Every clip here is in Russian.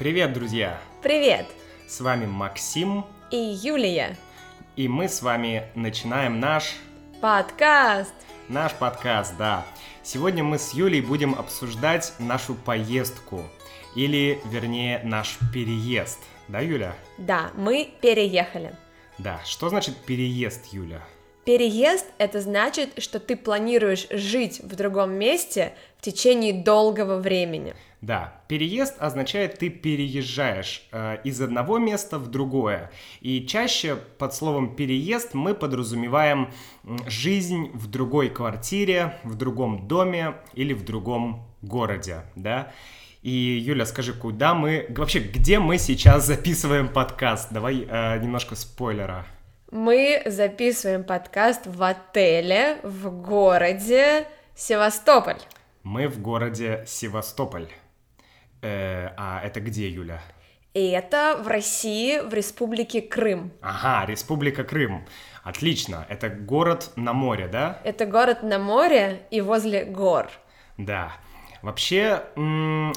Привет, друзья! Привет! С вами Максим и Юлия. И мы с вами начинаем наш... Подкаст! Наш подкаст, да. Сегодня мы с Юлей будем обсуждать нашу поездку. Или, вернее, наш переезд. Да, Юля? Да, мы переехали. Да, что значит переезд, Юля? Переезд – это значит, что ты планируешь жить в другом месте в течение долгого времени. Да, переезд означает ты переезжаешь э, из одного места в другое. И чаще под словом переезд мы подразумеваем жизнь в другой квартире, в другом доме или в другом городе, да. И, Юля, скажи, куда мы... Вообще, где мы сейчас записываем подкаст? Давай э, немножко спойлера. Мы записываем подкаст в отеле в городе Севастополь. Мы в городе Севастополь. Э, а это где, Юля? И это в России, в республике Крым. Ага, республика Крым. Отлично. Это город на море, да? Это город на море и возле гор. Да. Вообще,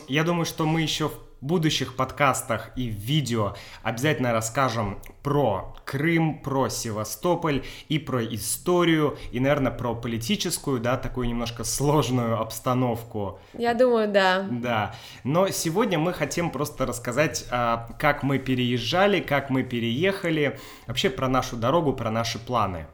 я думаю, что мы еще в будущих подкастах и видео обязательно расскажем про Крым, про Севастополь и про историю, и, наверное, про политическую, да, такую немножко сложную обстановку. Я думаю, да. Да. Но сегодня мы хотим просто рассказать, а, как мы переезжали, как мы переехали, вообще про нашу дорогу, про наши планы.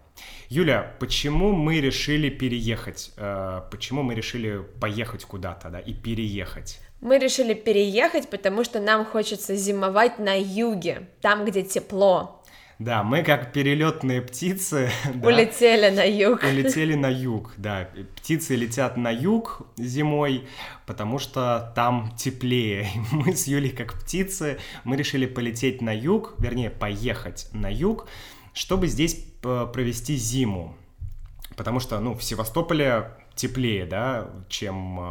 Юля, почему мы решили переехать? Э, почему мы решили поехать куда-то, да, и переехать? Мы решили переехать, потому что нам хочется зимовать на юге, там, где тепло. Да, мы как перелетные птицы улетели на юг. Улетели на юг, да. Птицы летят на юг зимой, потому что там теплее. Мы с Юлей как птицы, мы решили полететь на юг, вернее, поехать на юг, чтобы здесь провести зиму. Потому что, ну, в Севастополе теплее, да, чем э,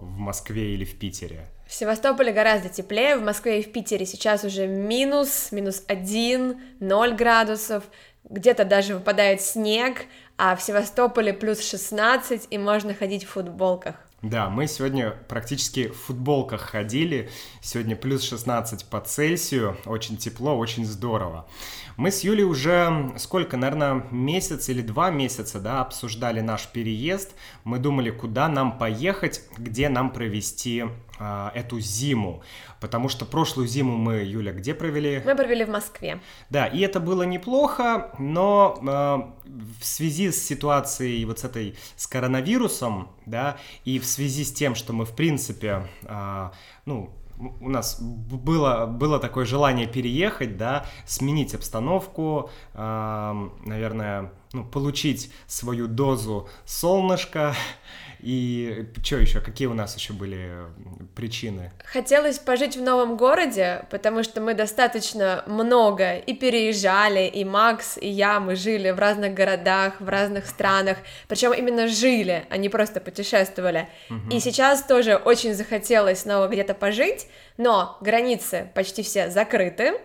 в Москве или в Питере? В Севастополе гораздо теплее, в Москве и в Питере сейчас уже минус, минус один, ноль градусов, где-то даже выпадает снег, а в Севастополе плюс 16, и можно ходить в футболках. Да, мы сегодня практически в футболках ходили. Сегодня плюс 16 по Цельсию. Очень тепло, очень здорово. Мы с Юлей уже сколько, наверное, месяц или два месяца, да, обсуждали наш переезд. Мы думали, куда нам поехать, где нам провести эту зиму. Потому что прошлую зиму мы, Юля, где провели? Мы провели в Москве. Да, и это было неплохо, но э, в связи с ситуацией вот с этой, с коронавирусом, да, и в связи с тем, что мы, в принципе, э, ну, у нас было, было такое желание переехать, да, сменить обстановку, э, наверное, ну, получить свою дозу солнышка, и что еще? Какие у нас еще были причины? Хотелось пожить в новом городе, потому что мы достаточно много и переезжали, и Макс, и я, мы жили в разных городах, в разных странах, причем именно жили, а не просто путешествовали. Угу. И сейчас тоже очень захотелось снова где-то пожить, но границы почти все закрыты,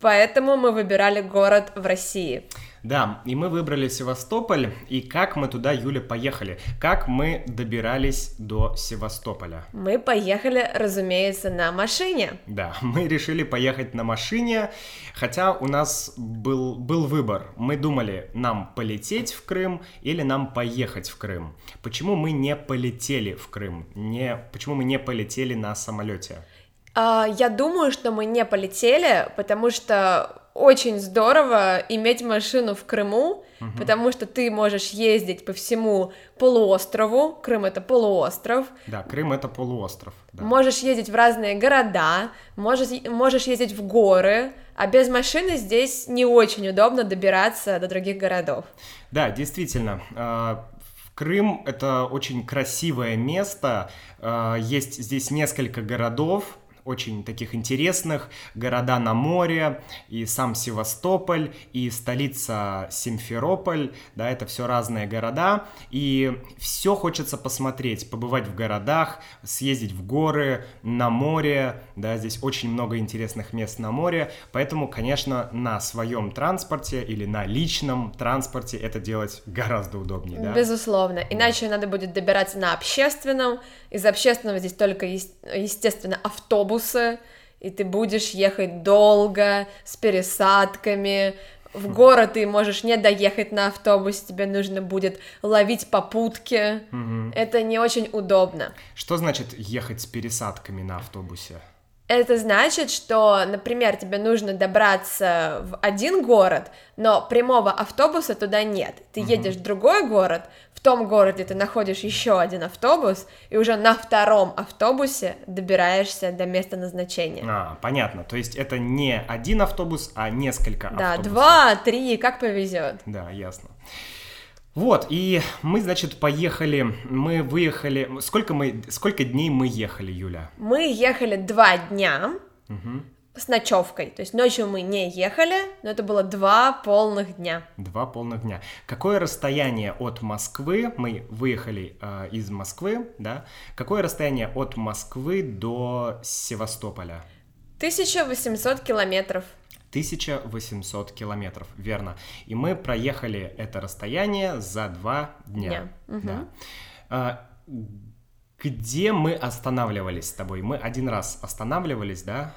поэтому мы выбирали город в России. Да, и мы выбрали Севастополь, и как мы туда, Юля, поехали? Как мы добирались до Севастополя? Мы поехали, разумеется, на машине. Да, мы решили поехать на машине, хотя у нас был, был выбор. Мы думали, нам полететь в Крым или нам поехать в Крым. Почему мы не полетели в Крым? Не, почему мы не полетели на самолете? А, я думаю, что мы не полетели, потому что очень здорово иметь машину в Крыму, угу. потому что ты можешь ездить по всему полуострову. Крым это полуостров. Да, Крым это полуостров. Да. Можешь ездить в разные города, можешь, можешь ездить в горы, а без машины здесь не очень удобно добираться до других городов. Да, действительно. А, Крым это очень красивое место. А, есть здесь несколько городов, очень таких интересных, города на море, и сам Севастополь, и столица Симферополь, да, это все разные города, и все хочется посмотреть, побывать в городах, съездить в горы, на море, да, здесь очень много интересных мест на море, поэтому, конечно, на своем транспорте или на личном транспорте это делать гораздо удобнее, да? Безусловно, иначе надо будет добираться на общественном, из общественного здесь только, естественно, автобусы, и ты будешь ехать долго, с пересадками, в город ты можешь не доехать на автобусе, тебе нужно будет ловить попутки. Мгм. Это не очень удобно. Что значит ехать с пересадками на автобусе? Это значит, что, например, тебе нужно добраться в один город, но прямого автобуса туда нет. Ты едешь в другой город, в том городе ты находишь еще один автобус, и уже на втором автобусе добираешься до места назначения. А, понятно. То есть это не один автобус, а несколько Да, автобусов. два, три, как повезет. Да, ясно. Вот, и мы, значит, поехали, мы выехали... Сколько, мы, сколько дней мы ехали, Юля? Мы ехали два дня Мгм. с ночевкой, то есть ночью мы не ехали, но это было два полных дня. Два полных дня. Какое расстояние от Москвы, мы выехали э, из Москвы, да, какое расстояние от Москвы до Севастополя? 1800 километров. 1800 километров, верно. И мы проехали это расстояние за два дня. Дня, мгм. Да. А, где мы останавливались с тобой? Мы один раз останавливались, да?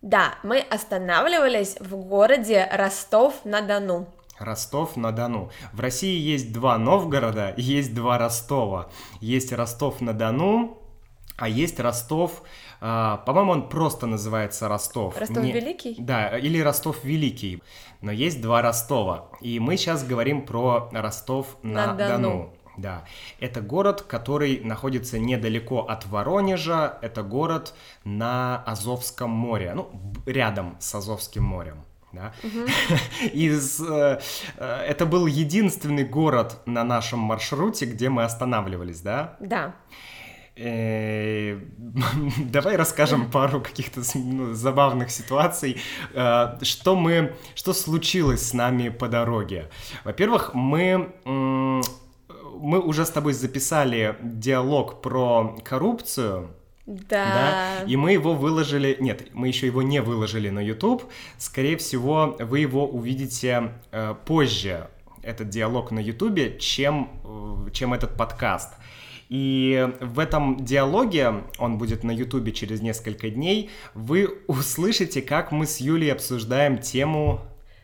Да, мы останавливались в городе Ростов-на-Дону. Ростов-на-Дону. В России есть два Новгорода есть два Ростова. Есть Ростов-на-Дону, а есть Ростов, а, по-моему, он просто называется Ростов. Ростов Не- Великий? Да, или Ростов Великий. Но есть два Ростова. И мы сейчас говорим про Ростов-на-Дону. На-Дону. Да, это город, который находится недалеко от Воронежа. Это город на Азовском море, ну, рядом с Азовским морем. Да? Из, э, э, это был единственный город на нашем маршруте, где мы останавливались, да? Да. Э, Давай расскажем пару каких-то ну, забавных ситуаций, э, что мы, что случилось с нами по дороге. Во-первых, мы мы уже с тобой записали диалог про коррупцию, Да. да, и мы его выложили, нет, мы еще его не выложили на YouTube, скорее всего, вы его увидите э, позже, этот диалог на YouTube, чем, э, чем этот подкаст. И в этом диалоге, он будет на YouTube через несколько дней, вы услышите, как мы с Юлей обсуждаем тему...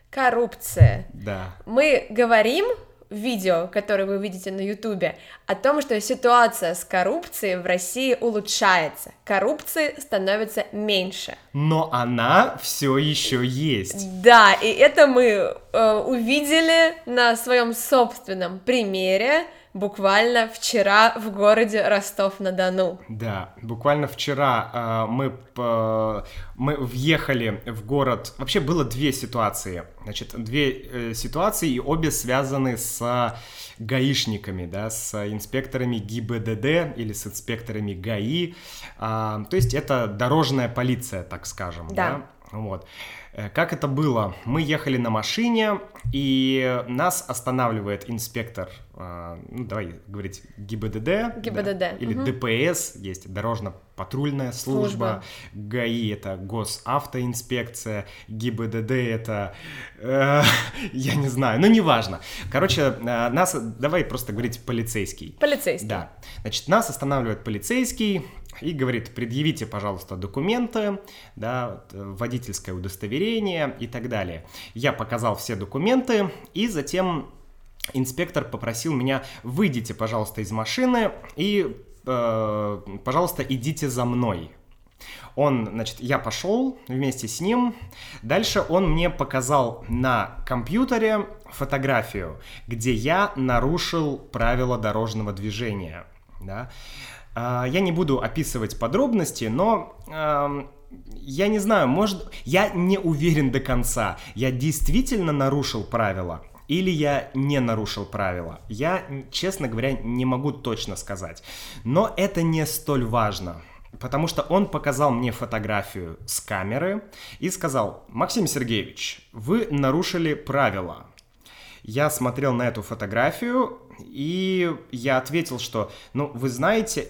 Коррупция. Да, Мы говорим в видео, которое вы видите на Ютубе, о том, что ситуация с коррупцией в России улучшается. Коррупции становится меньше. но она все еще есть. Да, и это мы э, увидели на своем собственном примере буквально вчера в городе Ростов-на-Дону. Да, буквально вчера э, мы, п- мы въехали в город. Вообще было две ситуации. Значит, две э, ситуации, и обе связаны с гаишниками, да, с инспекторами ГИБДД или с инспекторами ГАИ. А, то есть это дорожная полиция, так скажем. Да. Вот. Э, Как это было? Мы ехали на машине, и нас останавливает инспектор, э, ну, давай говорить, ГИБДД. да, ГИБДД, Или мгм. ДПС, есть дорожно-патрульная служба, Служба. ГАИ это госавтоинспекция, ГИБДД это, э, я не знаю, ну неважно. Короче, э, нас, давай просто говорить полицейский. Полицейский. Да. Значит, нас останавливает полицейский и говорит, предъявите, пожалуйста, документы, да, э, водительское удостоверение и так далее. Я показал все документы, и затем инспектор попросил меня, выйдите, пожалуйста, из машины и, э, пожалуйста, идите за мной. Он, значит, я пошел вместе с ним. Дальше он мне показал на компьютере фотографию, где я нарушил правила дорожного движения. Да? А, Я не буду описывать подробности, но ам, я не знаю, может, я не уверен до конца. Я действительно нарушил правила или я не нарушил правила. Я, честно говоря, не могу точно сказать. Но это не столь важно. Потому что он показал мне фотографию с камеры и сказал, Максим Сергеевич, вы нарушили правила. Я смотрел на эту фотографию, и я ответил, что, ну, вы знаете,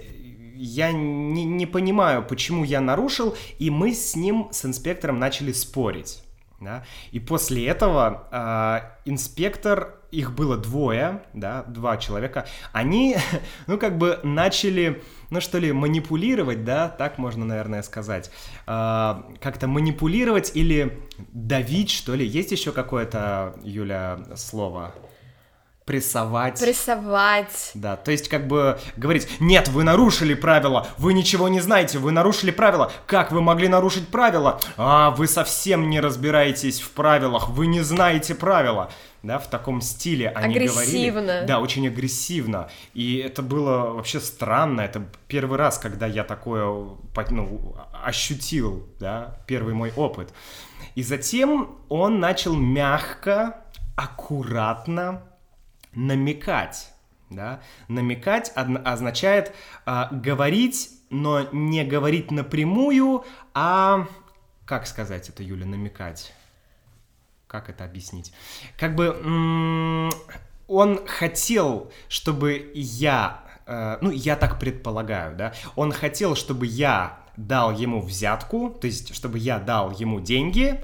я не, не понимаю, почему я нарушил, и мы с ним, с инспектором, начали спорить. Да? И после этого э, инспектор, их было двое, да, два человека, они, ну, как бы начали, ну, что ли, манипулировать, да, так можно, наверное, сказать, э, как-то манипулировать или давить, что ли. Есть еще какое-то, Юля, слово? Прессовать. Прессовать. Да, то есть как бы говорить, нет, вы нарушили правила, вы ничего не знаете, вы нарушили правила. Как вы могли нарушить правила? А, вы совсем не разбираетесь в правилах, вы не знаете правила. Да, в таком стиле они агрессивно. говорили. Да, очень агрессивно. И это было вообще странно. Это первый раз, когда я такое ну, ощутил, да, первый мой опыт. И затем он начал мягко, аккуратно намекать. Да? Намекать означает а, говорить, но не говорить напрямую, а как сказать это, Юля, намекать? Как это объяснить? Как бы он хотел, чтобы я, э, ну я так предполагаю, да, он хотел, чтобы я дал ему взятку, то есть чтобы я дал ему деньги,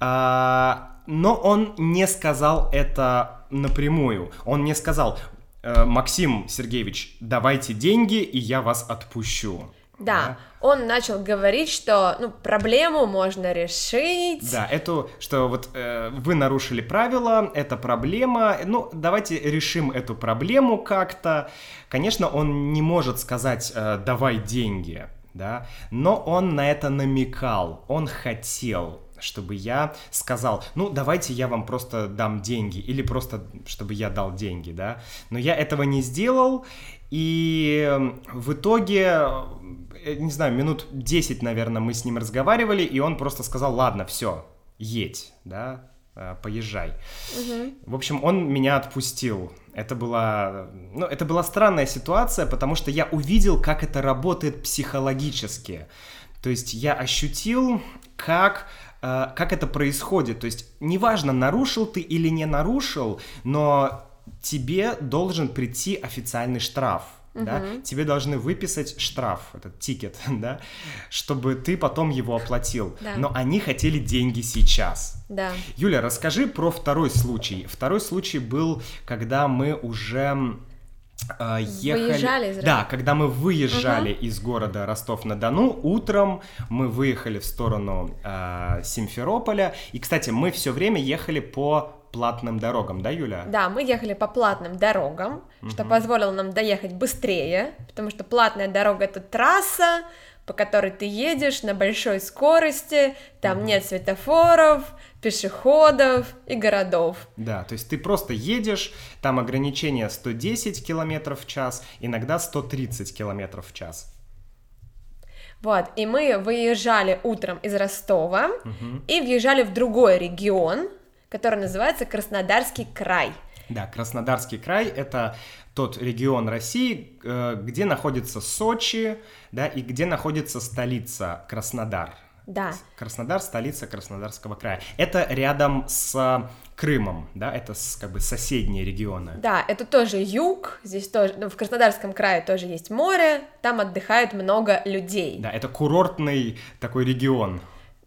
э, но он не сказал это напрямую. Он мне сказал, «Э, Максим Сергеевич, давайте деньги, и я вас отпущу. Да, да, он начал говорить, что ну, проблему можно решить. Да, эту, что вот э, вы нарушили правила, это проблема, ну давайте решим эту проблему как-то. Конечно, он не может сказать э, давай деньги, да, но он на это намекал, он хотел чтобы я сказал, ну, давайте я вам просто дам деньги, или просто, чтобы я дал деньги, да. Но я этого не сделал, и эм, в итоге, э, не знаю, минут 10, наверное, мы с ним разговаривали, и он просто сказал, ладно, все, едь, да, э, поезжай. Угу. В общем, он меня отпустил. Это была, ну, это была странная ситуация, потому что я увидел, как это работает психологически. То есть я ощутил, как как это происходит. То есть неважно, нарушил ты или не нарушил, но тебе должен прийти официальный штраф. Uh-huh. Да? Тебе должны выписать штраф, этот тикет, да, чтобы ты потом его оплатил. Да. Но они хотели деньги сейчас. Да. Юля, расскажи про второй случай. Второй случай был, когда мы уже э, ехали... Выезжали из Да, когда мы выезжали угу. из города Ростов-на-Дону, утром мы выехали в сторону э, Симферополя. И, кстати, мы все время ехали по платным дорогам, да, Юля? Да, мы ехали по платным дорогам, угу. что позволило нам доехать быстрее, потому что платная дорога — это трасса, по которой ты едешь на большой скорости, там нет светофоров, пешеходов и городов. Да, то есть ты просто едешь, там ограничение 110 км в час, иногда 130 км в час. Вот, и мы выезжали утром из Ростова угу. и въезжали в другой регион, который называется Краснодарский край. Да, Краснодарский край — это тот регион России, э, где находится Сочи, да, и где находится столица Краснодар. Да. Краснодар, столица Краснодарского края. Это рядом с Крымом, да, это с, как бы соседние регионы. Да, это тоже юг, здесь тоже, ну, в Краснодарском крае тоже есть море, там отдыхает много людей. Да, это курортный такой регион.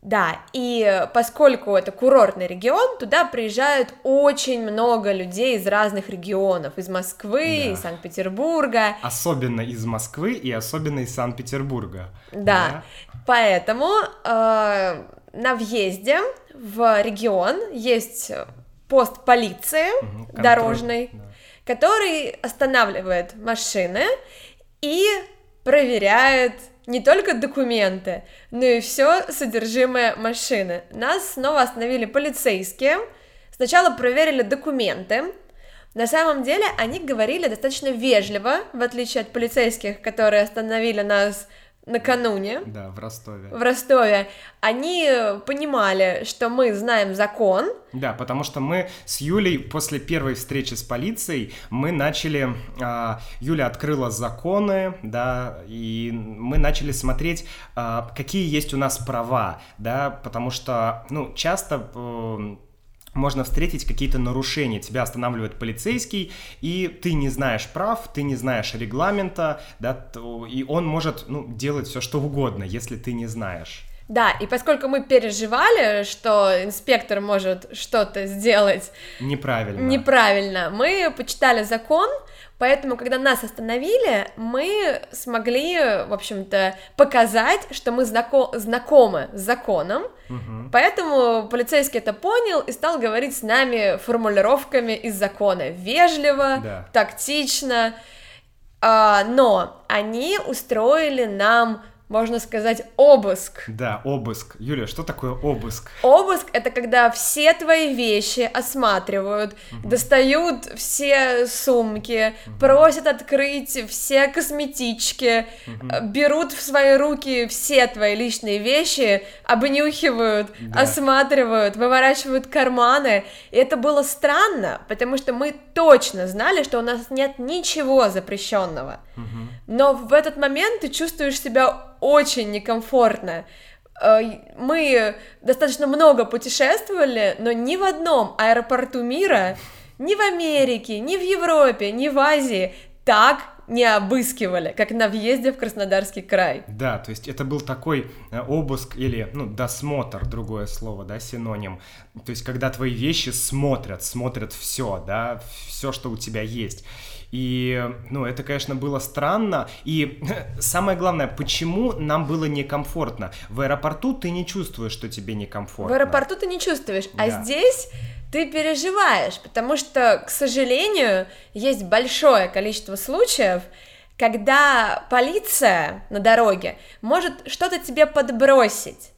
Да, и поскольку это курортный регион, туда приезжают очень много людей из разных регионов, из Москвы, да. из Санкт-Петербурга. Особенно из Москвы и особенно из Санкт-Петербурга. Да. да, поэтому э, на въезде в регион есть пост полиции угу, дорожный, да. который останавливает машины и проверяет не только документы, но и все содержимое машины. Нас снова остановили полицейские. Сначала проверили документы. На самом деле они говорили достаточно вежливо, в отличие от полицейских, которые остановили нас накануне. Да, в Ростове. В Ростове. Они понимали, что мы знаем закон. Да, потому что мы с Юлей после первой встречи с полицией мы начали, э, Юля открыла законы, да, и мы начали смотреть, э, какие есть у нас права, да, потому что, ну, часто э, можно встретить какие-то нарушения. Тебя останавливает полицейский, и ты не знаешь прав, ты не знаешь регламента, да, и он может ну, делать все, что угодно, если ты не знаешь. Да, и поскольку мы переживали, что инспектор может что-то сделать неправильно, неправильно мы почитали закон, Поэтому, когда нас остановили, мы смогли, в общем-то, показать, что мы знако- знакомы с законом. Угу. Поэтому полицейский это понял и стал говорить с нами формулировками из закона вежливо, да. тактично. А, но они устроили нам можно сказать, обыск. Да, обыск. Юля, что такое обыск? Обыск — это когда все твои вещи осматривают, угу. достают все сумки, угу. просят открыть все косметички, угу. берут в свои руки все твои личные вещи, обнюхивают, да. осматривают, выворачивают карманы. И это было странно, потому что мы точно знали, что у нас нет ничего запрещенного. Угу. Но в этот момент ты чувствуешь себя очень некомфортно. Э, мы достаточно много путешествовали, но ни в одном аэропорту мира, ни в Америке, ни в Европе, ни в Азии так не обыскивали, как на въезде в Краснодарский край. Да, то есть это был такой э, обыск или, ну, досмотр, другое слово, да, синоним. То есть когда твои вещи смотрят, смотрят все, да, все, что у тебя есть. И, ну, это, конечно, было странно. И самое главное, почему нам было некомфортно? В аэропорту ты не чувствуешь, что тебе некомфортно. В аэропорту ты не чувствуешь, а да. а здесь ты переживаешь, потому что, к сожалению, есть большое количество случаев, когда полиция на дороге может что-то тебе подбросить.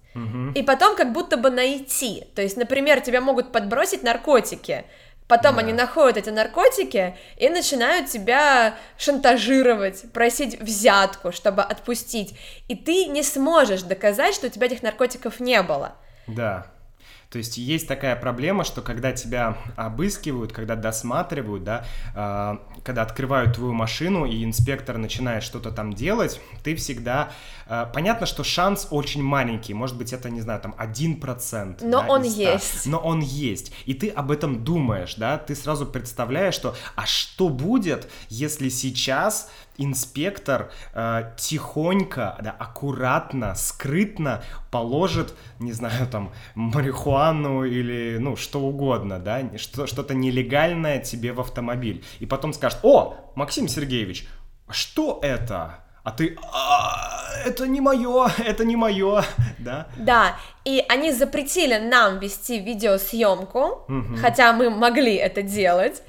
И потом как будто бы найти. То есть, например, тебя могут подбросить наркотики. Потом да. они находят эти наркотики и начинают тебя шантажировать, просить взятку, чтобы отпустить. И ты не сможешь доказать, что у тебя этих наркотиков не было. Да. То есть есть такая проблема, что когда тебя обыскивают, когда досматривают, да, э, когда открывают твою машину и инспектор начинает что-то там делать, ты всегда... Э, понятно, что шанс очень маленький, может быть, это, не знаю, там, один процент. Но да, он есть. Но он есть. И ты об этом думаешь, да, ты сразу представляешь, что, а что будет, если сейчас инспектор э, тихонько, да, аккуратно, скрытно положит, не знаю, там, марихуану или, ну, что угодно, да, что, что-то нелегальное тебе в автомобиль. И потом скажет, о, Максим Сергеевич, что это? А ты, а, это не мое, это не мое, да? Да, и они запретили нам вести видеосъемку, угу. хотя мы могли это делать.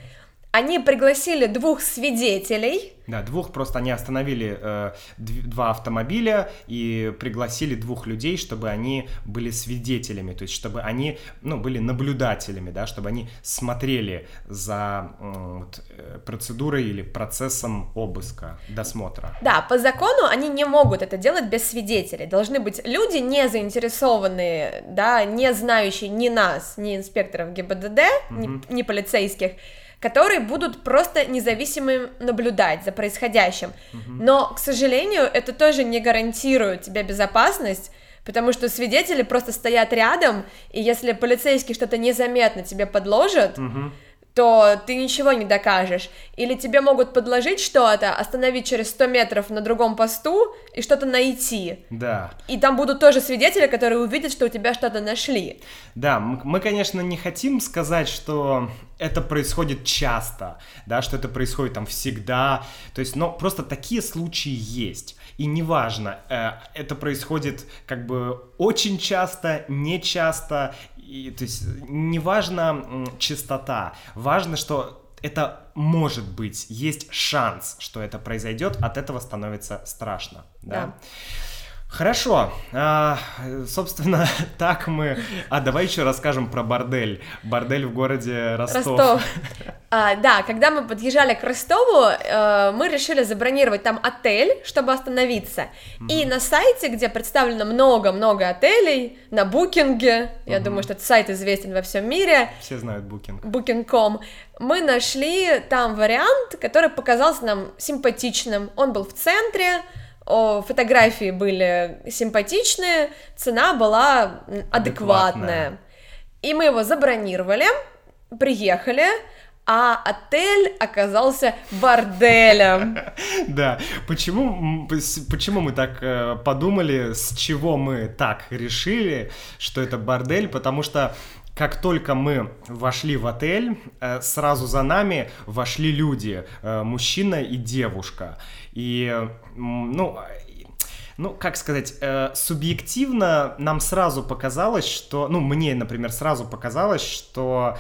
Они пригласили двух свидетелей, да, двух просто они остановили э, два автомобиля и пригласили двух людей, чтобы они были свидетелями, то есть чтобы они, ну, были наблюдателями, да, чтобы они смотрели за э, вот, процедурой или процессом обыска, досмотра. Да, по закону они не могут это делать без свидетелей. Должны быть люди, не заинтересованные, да, не знающие ни нас, ни инспекторов ГИБДД, угу. ни, ни полицейских, которые будут просто независимо наблюдать за происходящим. Но, к сожалению, это тоже не гарантирует тебе безопасность, потому что свидетели просто стоят рядом, и если полицейский что-то незаметно тебе подложит, угу то ты ничего не докажешь. Или тебе могут подложить что-то, остановить через 100 метров на другом посту и что-то найти. Да. И там будут тоже свидетели, которые увидят, что у тебя что-то нашли. Да, мы, конечно, не хотим сказать, что это происходит часто, да, что это происходит там всегда, то есть, но просто такие случаи есть. И неважно, э, это происходит как бы очень часто, не часто, и, то есть неважно частота, важно, что это может быть, есть шанс, что это произойдет, от этого становится страшно. Да. да. Хорошо, а, собственно, так мы... А давай еще расскажем про бордель. Бордель в городе Ростов. Ростов. А, да, когда мы подъезжали к Ростову, э, мы решили забронировать там отель, чтобы остановиться. Mm-hmm. И на сайте, где представлено много-много отелей, на Букинге, mm-hmm. я думаю, что этот сайт известен во всем мире. Все знают Booking. Booking.com. Мы нашли там вариант, который показался нам симпатичным. Он был в центре, о, фотографии были симпатичные, цена была адекватная. адекватная. И мы его забронировали, приехали, а отель оказался борделем. Да, почему, почему мы так э, подумали, с чего мы так решили, что это бордель? Потому что как только мы вошли в отель, э, сразу за нами вошли люди, э, мужчина и девушка. И, ну, ну, как сказать, э, субъективно нам сразу показалось, что, ну, мне, например, сразу показалось, что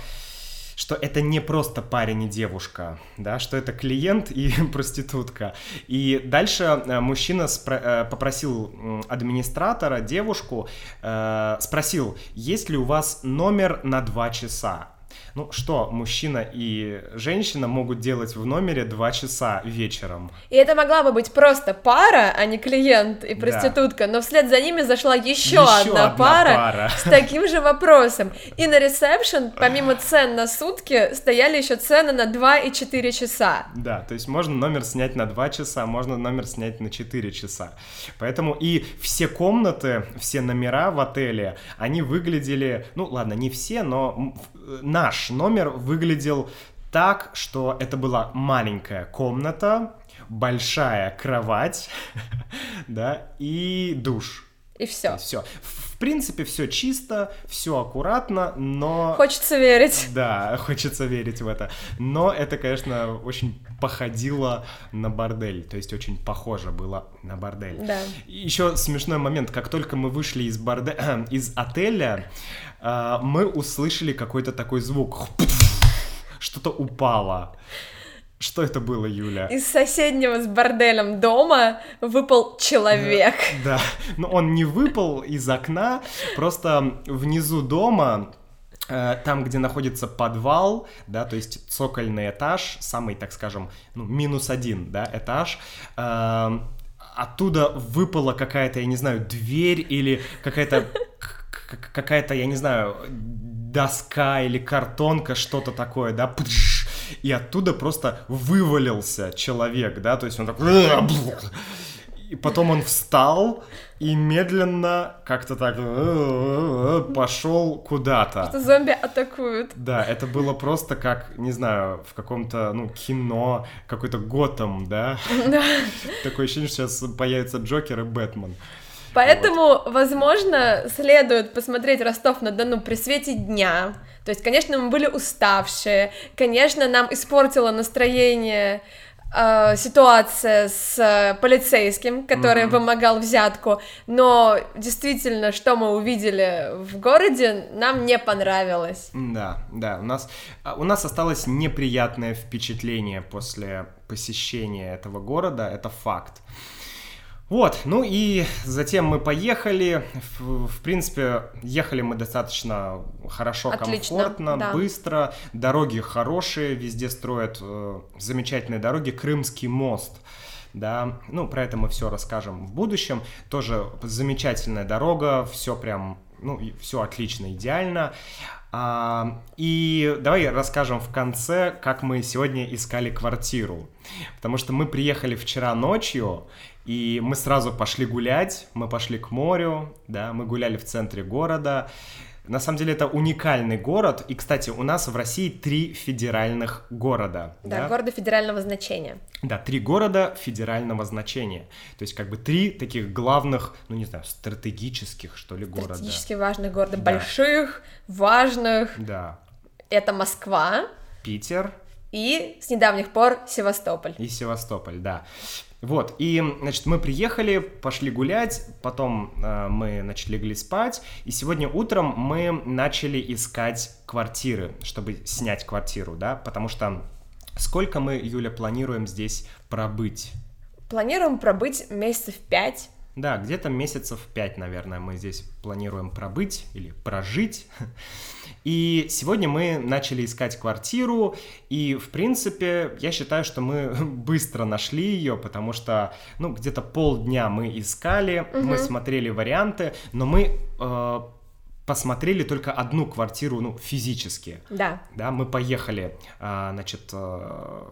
что это не просто парень и девушка, да, что это клиент и проститутка. И дальше э, мужчина спро- э, попросил администратора, девушку, э, спросил, есть ли у вас номер на два часа. Ну что, мужчина и женщина могут делать в номере два часа вечером. И это могла бы быть просто пара, а не клиент и проститутка, да. но вслед за ними зашла еще, еще одна, одна пара, пара с таким же вопросом. И на ресепшн, помимо цен на сутки, стояли еще цены на 2 и 4 часа. Да, то есть можно номер снять на 2 часа, можно номер снять на 4 часа. Поэтому и все комнаты, все номера в отеле, они выглядели, ну ладно, не все, но наш номер выглядел так, что это была маленькая комната, большая кровать, да, и душ. И все. Все. В принципе, все чисто, все аккуратно, но... Хочется верить. Да, хочется верить в это. Но это, конечно, очень походило на бордель, то есть очень похоже было на бордель. Да. Еще смешной момент, как только мы вышли из борделя, из отеля, а, мы услышали какой-то такой звук. Что-то упало. Что это было, Юля? Из соседнего с борделем дома выпал человек. Да, да. но он не выпал из окна, просто внизу дома э, там, где находится подвал, да, то есть цокольный этаж, самый, так скажем, ну, минус один, да, этаж, э, оттуда выпала какая-то, я не знаю, дверь или какая-то какая-то, я не знаю, доска или картонка, что-то такое, да, и оттуда просто вывалился человек, да, то есть он такой... И потом он встал и медленно как-то так пошел куда-то. Что зомби атакуют. Да, это было просто как, не знаю, в каком-то, ну, кино, какой-то Готэм, да? Да. Такое ощущение, что сейчас появится Джокер и Бэтмен. Поэтому, вот. возможно, следует посмотреть Ростов-на-Дону при свете дня. То есть, конечно, мы были уставшие, конечно, нам испортило настроение э, ситуация с полицейским, который mm-hmm. вымогал взятку, но действительно, что мы увидели в городе, нам не понравилось. Да, да, у нас а, у нас осталось неприятное впечатление после посещения этого города, это факт. Вот, ну и затем мы поехали. В, в принципе, ехали мы достаточно хорошо, Отлично, комфортно, да. быстро. Дороги хорошие, везде строят э, замечательные дороги. Крымский мост. Да, ну про это мы все расскажем в будущем. Тоже замечательная дорога, все прям, ну все отлично, идеально. А, и давай расскажем в конце, как мы сегодня искали квартиру. Потому что мы приехали вчера ночью, и мы сразу пошли гулять, мы пошли к морю, да, мы гуляли в центре города. На самом деле это уникальный город, и, кстати, у нас в России три федеральных города. Да, да? города федерального значения. Да, три города федерального значения. То есть как бы три таких главных, ну не знаю, стратегических, что ли, города. Стратегически важных города, да. больших, важных. Да. Это Москва. Питер. И с недавних пор Севастополь. И Севастополь, да. Вот, и, значит, мы приехали, пошли гулять, потом э, мы, значит, легли спать, и сегодня утром мы начали искать квартиры, чтобы снять квартиру, да, потому что сколько мы, Юля, планируем здесь пробыть? Планируем пробыть месяцев пять. Да, где-то месяцев пять, наверное, мы здесь планируем пробыть или прожить. И сегодня мы начали искать квартиру, и, в принципе, я считаю, что мы быстро нашли ее, потому что, ну, где-то полдня мы искали, угу. мы смотрели варианты, но мы э, посмотрели только одну квартиру, ну, физически. Да. Да, мы поехали, э, значит, э,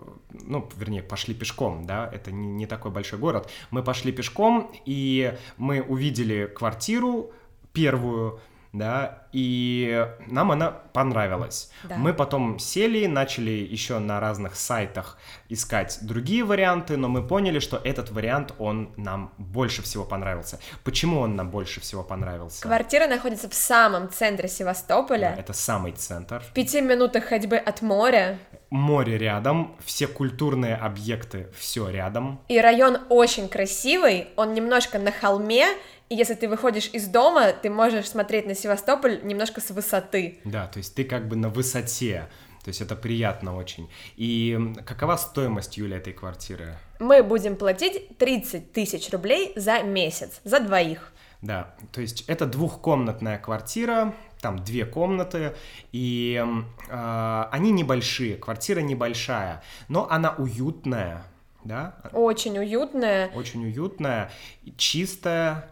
ну, вернее, пошли пешком, да, это не, не такой большой город. Мы пошли пешком, и мы увидели квартиру первую, да, и нам она понравилась. Да. Мы потом сели, начали еще на разных сайтах искать другие варианты, но мы поняли, что этот вариант, он нам больше всего понравился. Почему он нам больше всего понравился? Квартира находится в самом центре Севастополя, Да, это самый центр. в пяти минутах ходьбы от моря, Море рядом, все культурные объекты, все рядом. и район очень красивый, он немножко на холме, и если ты выходишь из дома, ты можешь смотреть на Севастополь немножко с высоты. Да, то есть ты как бы на высоте. То есть это приятно очень. И какова стоимость, Юля, этой квартиры? Мы будем платить 30 тысяч рублей за месяц, за двоих. Да, то есть это двухкомнатная квартира, там две комнаты, и а, они небольшие, квартира небольшая, но она уютная, да, Очень уютная. очень уютная, чистая,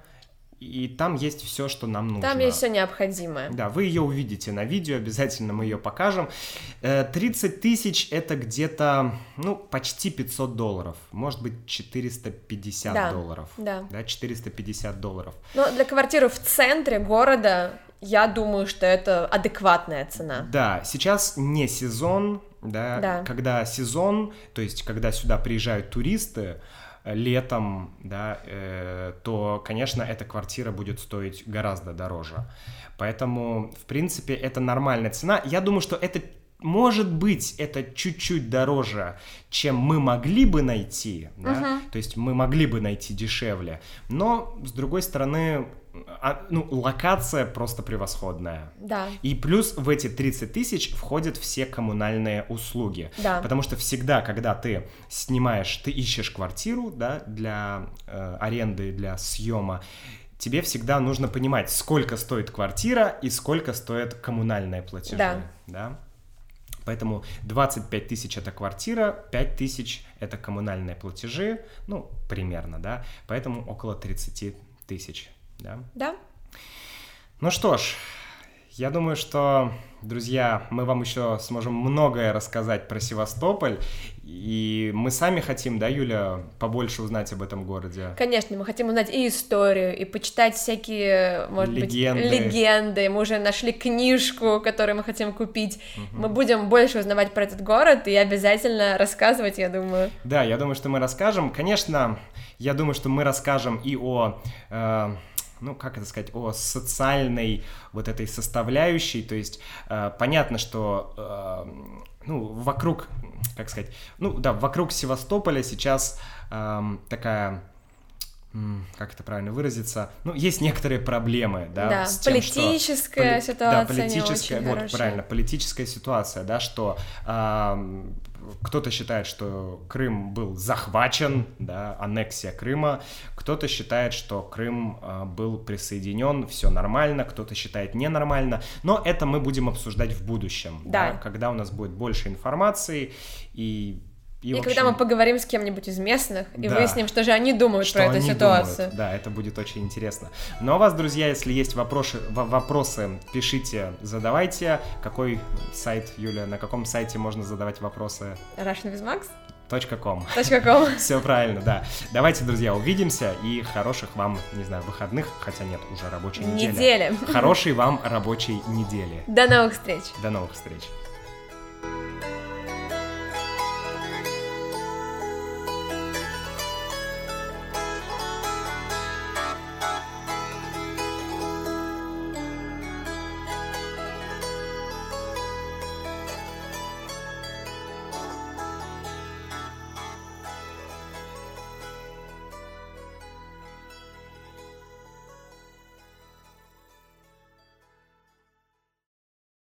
и там есть все, что нам нужно. Там есть все необходимое. Да, вы ее увидите на видео, обязательно мы ее покажем. Э, 30 тысяч это где-то, ну, почти 500 долларов, может быть 450 Да, долларов. да. Да, 450 долларов. Но для квартиры в центре города, я думаю, что это адекватная цена. Да, сейчас не сезон, да, Да. когда сезон, то есть когда сюда приезжают туристы э, летом, да, э, то, конечно, эта квартира будет стоить гораздо дороже. Поэтому, в принципе, это нормальная цена. Я думаю, что это может быть, это чуть-чуть дороже, чем мы могли бы найти, да? то есть мы могли бы найти дешевле, но, с другой стороны, а, ну, локация просто превосходная. Да. И плюс в эти 30 тысяч входят все коммунальные услуги. Да. Потому что всегда, когда ты снимаешь, ты ищешь квартиру, да, для э, аренды, для съема, тебе всегда нужно понимать, сколько стоит квартира и сколько стоят коммунальные платежи. Да. да? Поэтому 25 тысяч это квартира, 5 тысяч это коммунальные платежи, ну, примерно, да, поэтому около 30 тысяч, да. Да? Ну что ж, я думаю, что, друзья, мы вам еще сможем многое рассказать про Севастополь, и мы сами хотим, да, Юля, побольше узнать об этом городе. Конечно, мы хотим узнать и историю, и почитать всякие, может Легенды. быть, легенды. Мы уже нашли книжку, которую мы хотим купить. Мы будем больше узнавать про этот город и обязательно рассказывать, я думаю. Да, я думаю, что мы расскажем. Конечно, я думаю, что мы расскажем и о... э, ну, как это сказать, о социальной вот этой составляющей, то есть э, понятно, что, э, ну, вокруг, как сказать, ну, да, вокруг Севастополя сейчас эм, такая, как это правильно выразиться, ну, есть некоторые проблемы, да, Да, с тем, что- политическая поли- ситуация да, политическая, вот, хорошая. правильно, политическая ситуация, да, что ам, кто-то считает, что Крым был захвачен, да, аннексия Крыма, кто-то считает, что Крым а, был присоединен, все нормально, кто-то считает ненормально, но это мы будем обсуждать в будущем, Да. когда у нас будет больше информации. И и, И, когда мы поговорим с кем-нибудь из местных и Да. выясним, что же они думают что про эту ситуацию. думают. Да, это будет очень интересно. Ну а вас, друзья, если есть вопросы, во- вопросы, пишите, задавайте. Какой сайт, Юля, на каком сайте можно задавать вопросы? Russianwithmax.com .com. .com. Все правильно, да. Давайте, друзья, увидимся и хороших вам, не знаю, выходных, хотя нет, уже рабочей недели. Недели. Хорошей вам рабочей недели. До новых встреч. До новых встреч.